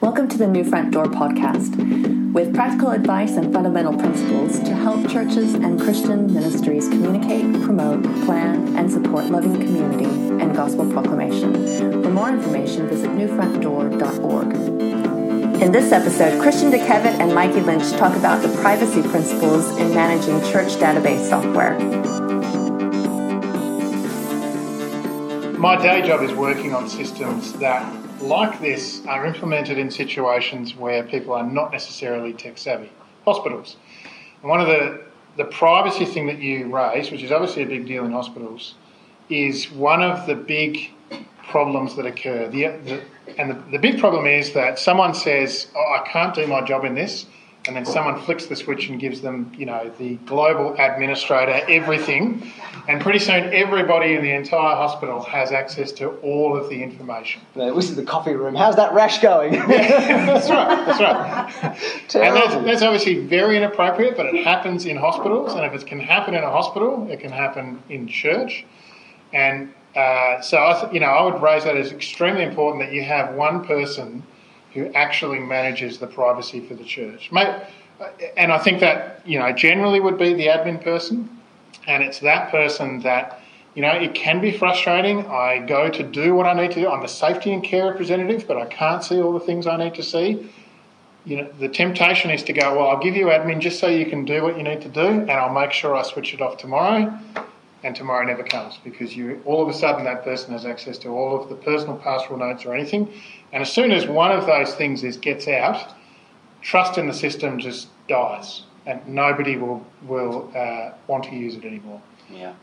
Welcome to the New Front Door podcast, with practical advice and fundamental principles to help churches and Christian ministries communicate, promote, plan, and support loving community and gospel proclamation. For more information, visit newfrontdoor.org. In this episode, Christian DeKevitt and Mikey Lynch talk about the privacy principles in managing church database software. My day job is working on systems that like this are implemented in situations where people are not necessarily tech savvy. Hospitals. And one of the, the privacy thing that you raise, which is obviously a big deal in hospitals, is one of the big problems that occur. The, the, and the, the big problem is that someone says, oh, I can't do my job in this and then someone flicks the switch and gives them, you know, the global administrator everything, and pretty soon everybody in the entire hospital has access to all of the information. this is the coffee room. How's that rash going? yeah, that's right. That's right. and that's, that's obviously very inappropriate, but it happens in hospitals, and if it can happen in a hospital, it can happen in church, and uh, so I, th- you know, I would raise that as extremely important that you have one person who actually manages the privacy for the church. And I think that, you know, generally would be the admin person. And it's that person that, you know, it can be frustrating. I go to do what I need to do. I'm a safety and care representative, but I can't see all the things I need to see. You know, the temptation is to go, well, I'll give you admin just so you can do what you need to do, and I'll make sure I switch it off tomorrow and tomorrow never comes because you all of a sudden that person has access to all of the personal pastoral notes or anything and as soon as one of those things is gets out, trust in the system just dies, and nobody will will uh, want to use it anymore. Yeah.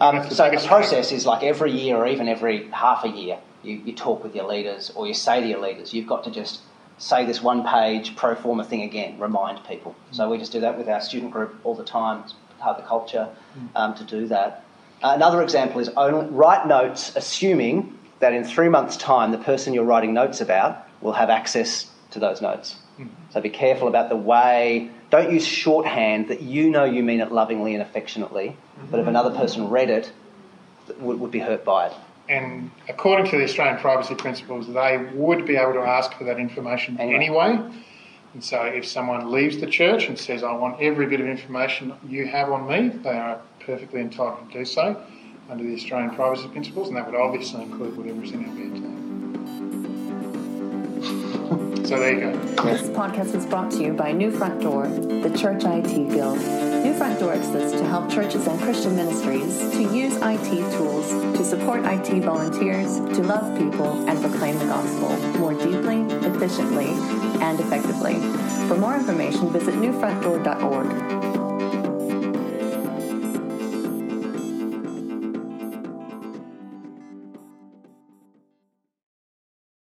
Um, so the process is like every year or even every half a year, you, you talk with your leaders or you say to your leaders, you've got to just say this one page pro forma thing again, remind people. So we just do that with our student group all the time. Part of the culture um, to do that. Uh, another example is only write notes assuming that in three months' time, the person you're writing notes about will have access to those notes. Mm-hmm. So be careful about the way, don't use shorthand that you know you mean it lovingly and affectionately, but if another person read it, would, would be hurt by it. And according to the Australian privacy principles, they would be able to ask for that information anyway. anyway. And so if someone leaves the church and says, I want every bit of information you have on me, they are perfectly entitled to do so under the Australian privacy principles, and that would obviously include whatever is in our bed so there you go. This podcast is brought to you by New Front Door, the Church IT Guild. New Front Door exists to help churches and Christian ministries to use IT tools to support IT volunteers, to love people, and proclaim the gospel more deeply, efficiently, and effectively. For more information, visit newfrontdoor.org.